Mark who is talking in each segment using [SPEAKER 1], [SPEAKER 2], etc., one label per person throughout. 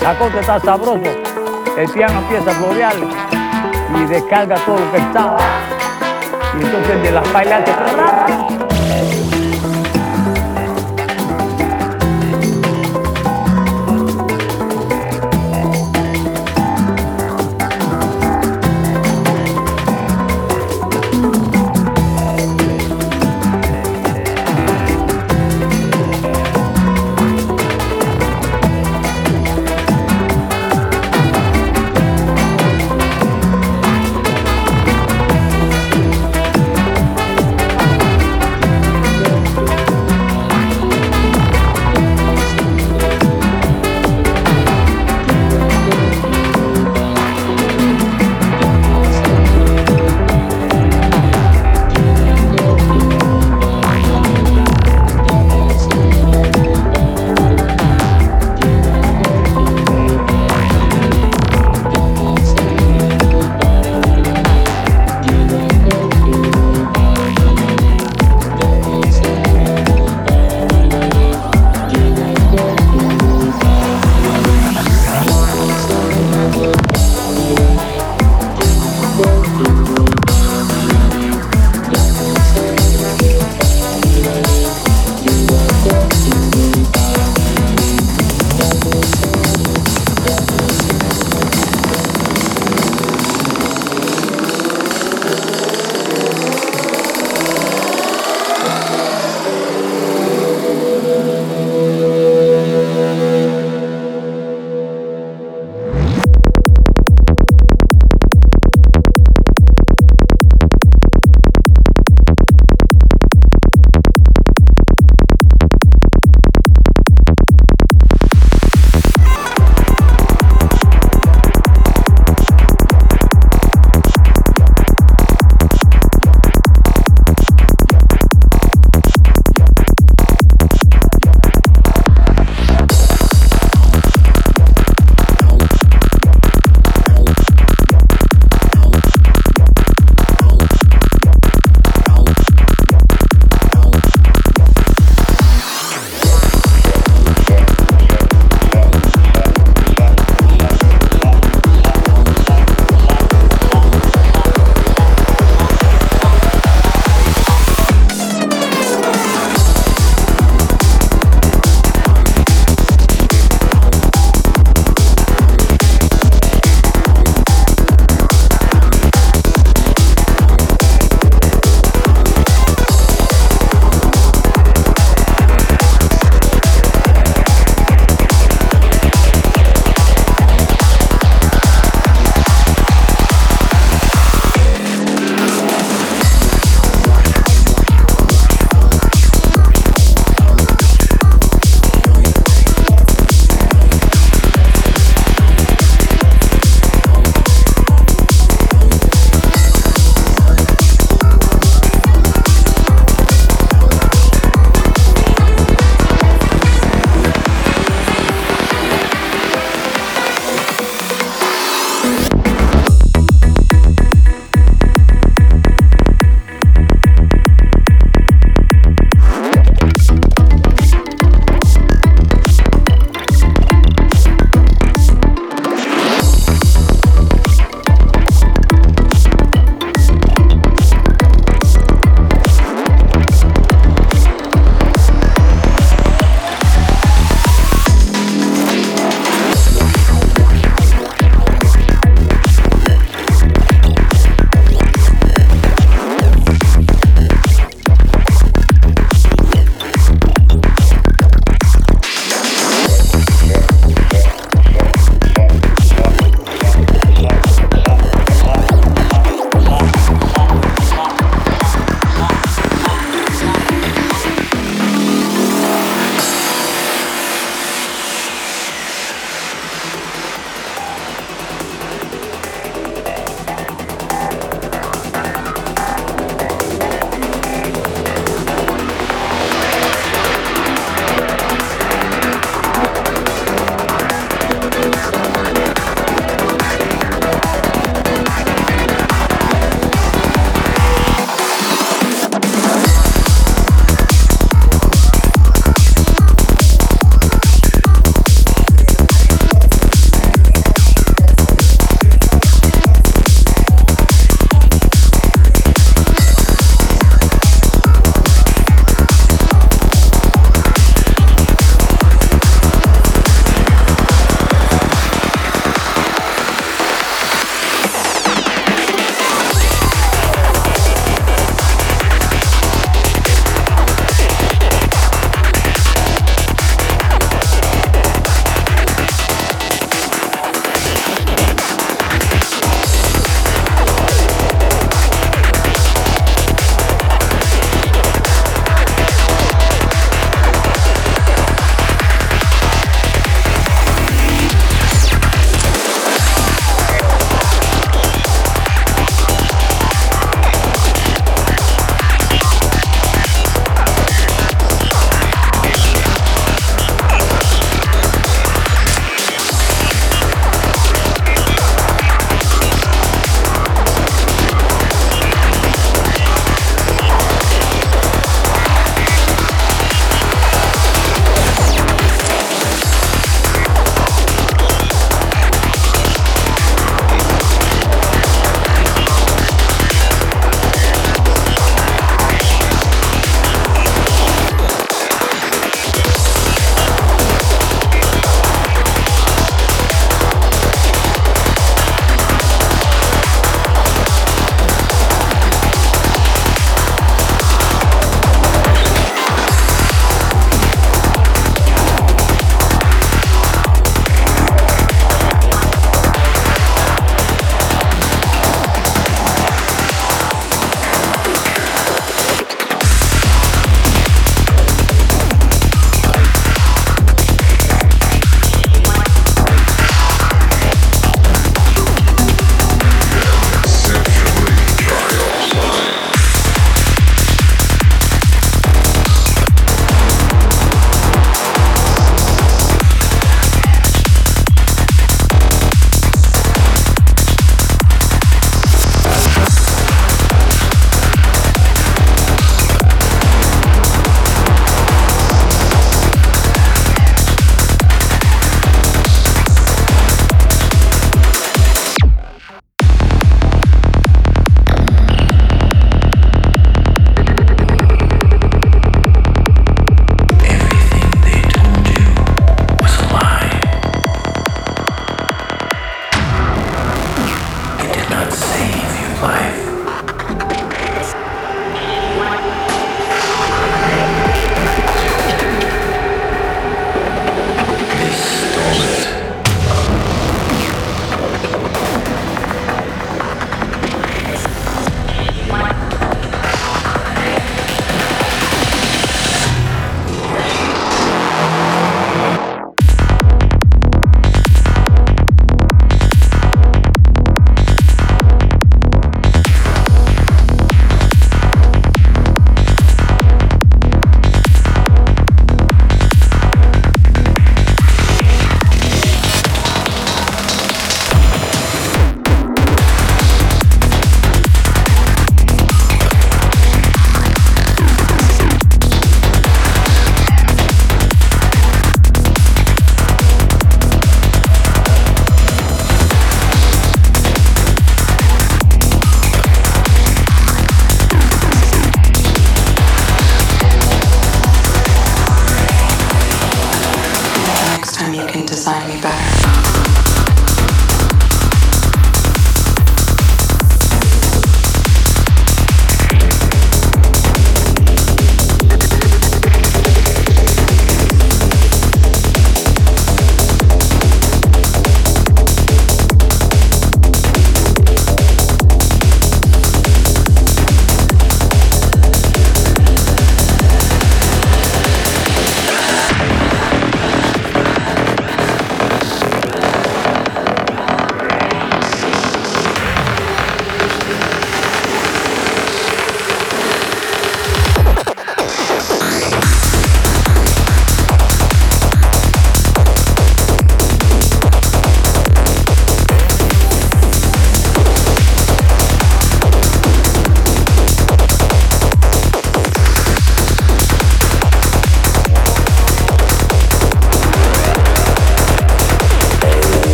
[SPEAKER 1] Masacote está sabroso, el piano empieza a florear y descarga todo lo que está. Y entonces de las bailas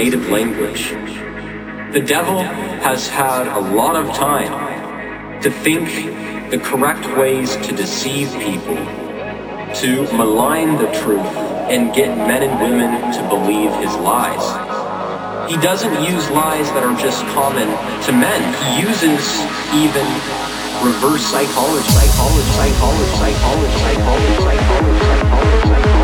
[SPEAKER 2] Native language. The devil has had a lot of time to think the correct ways to deceive people, to malign the truth, and get men and women to believe his lies. He doesn't use lies that are just common to men. He uses even reverse psychology, psychology, psychology, psychology, psychology, psychology, psychology.
[SPEAKER 3] The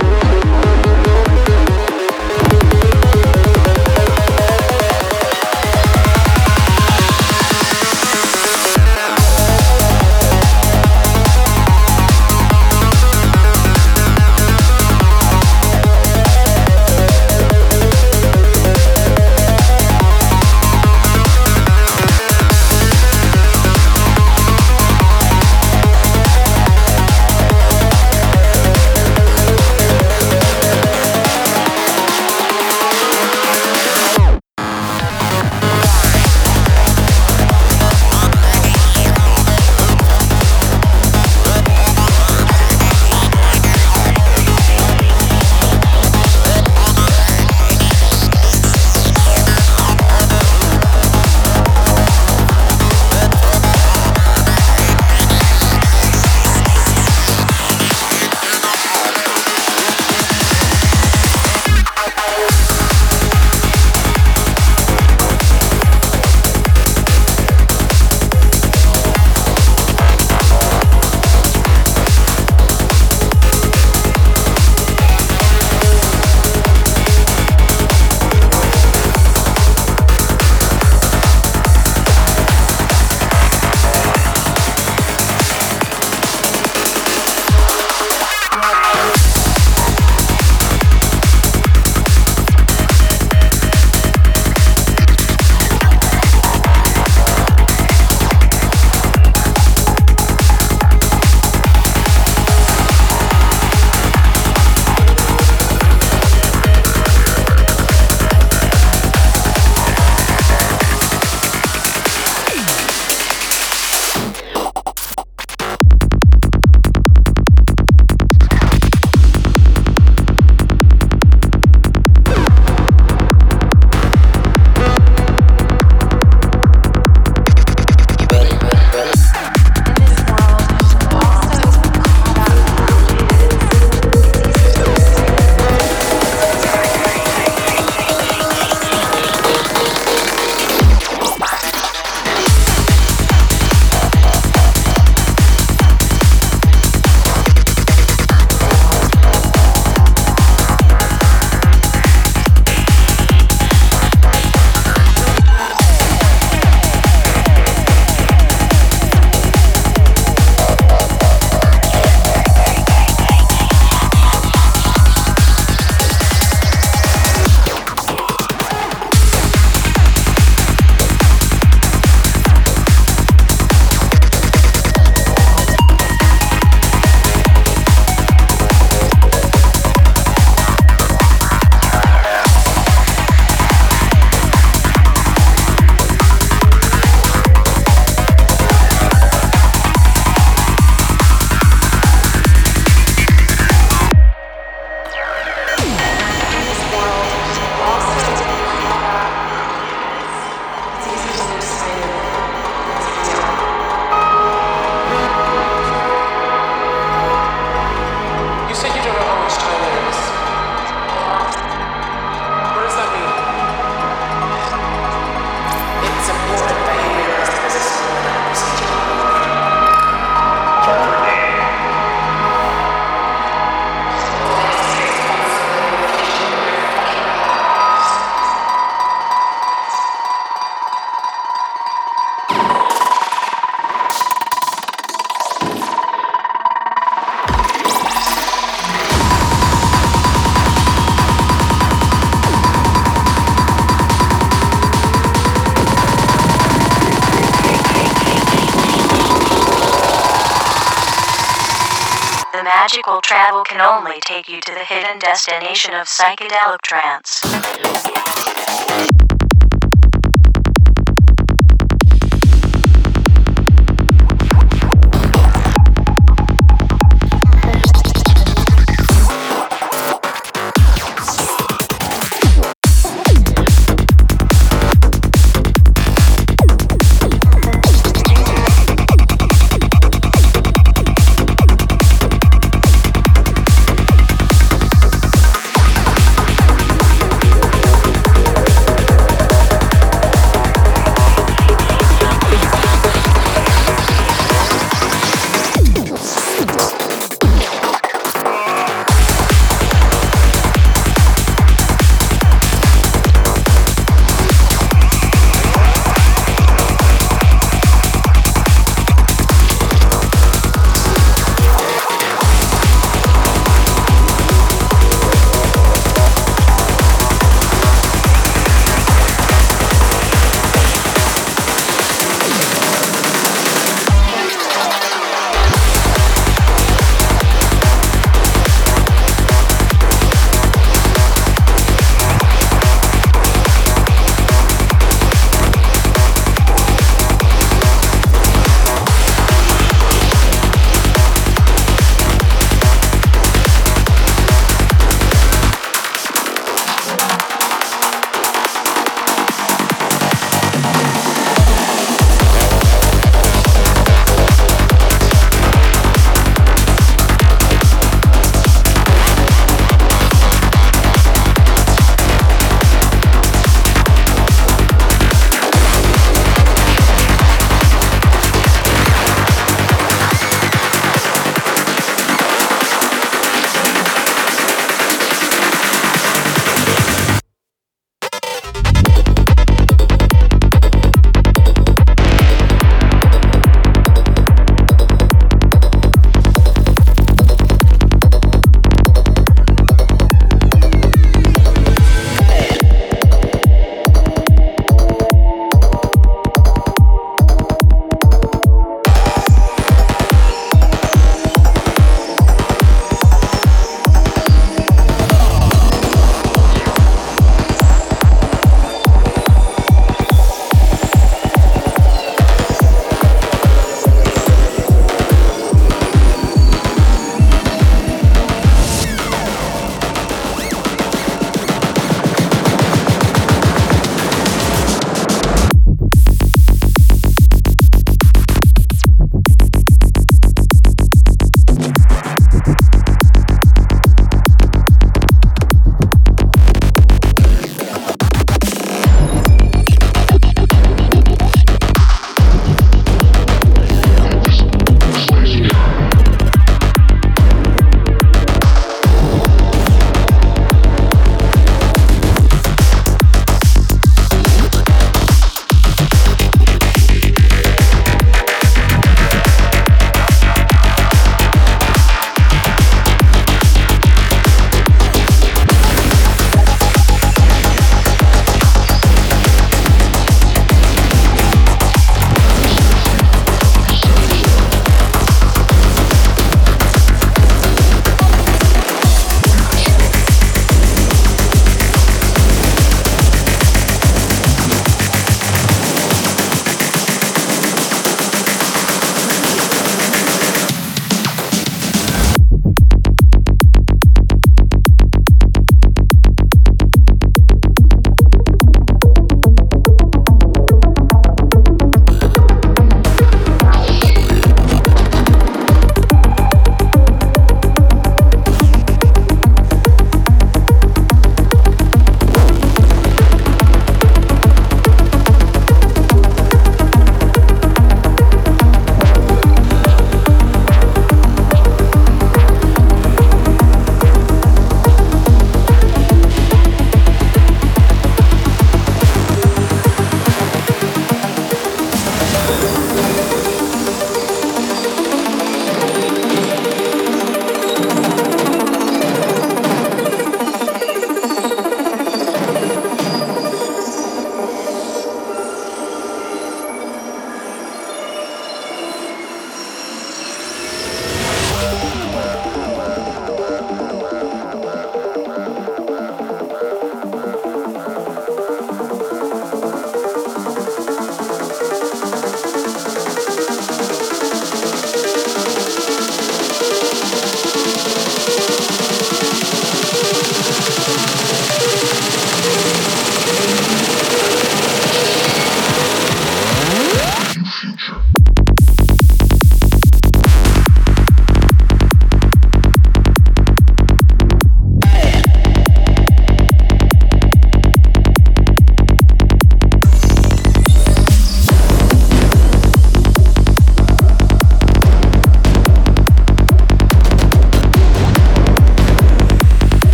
[SPEAKER 3] travel can only take you to the hidden destination of psychedelic trance.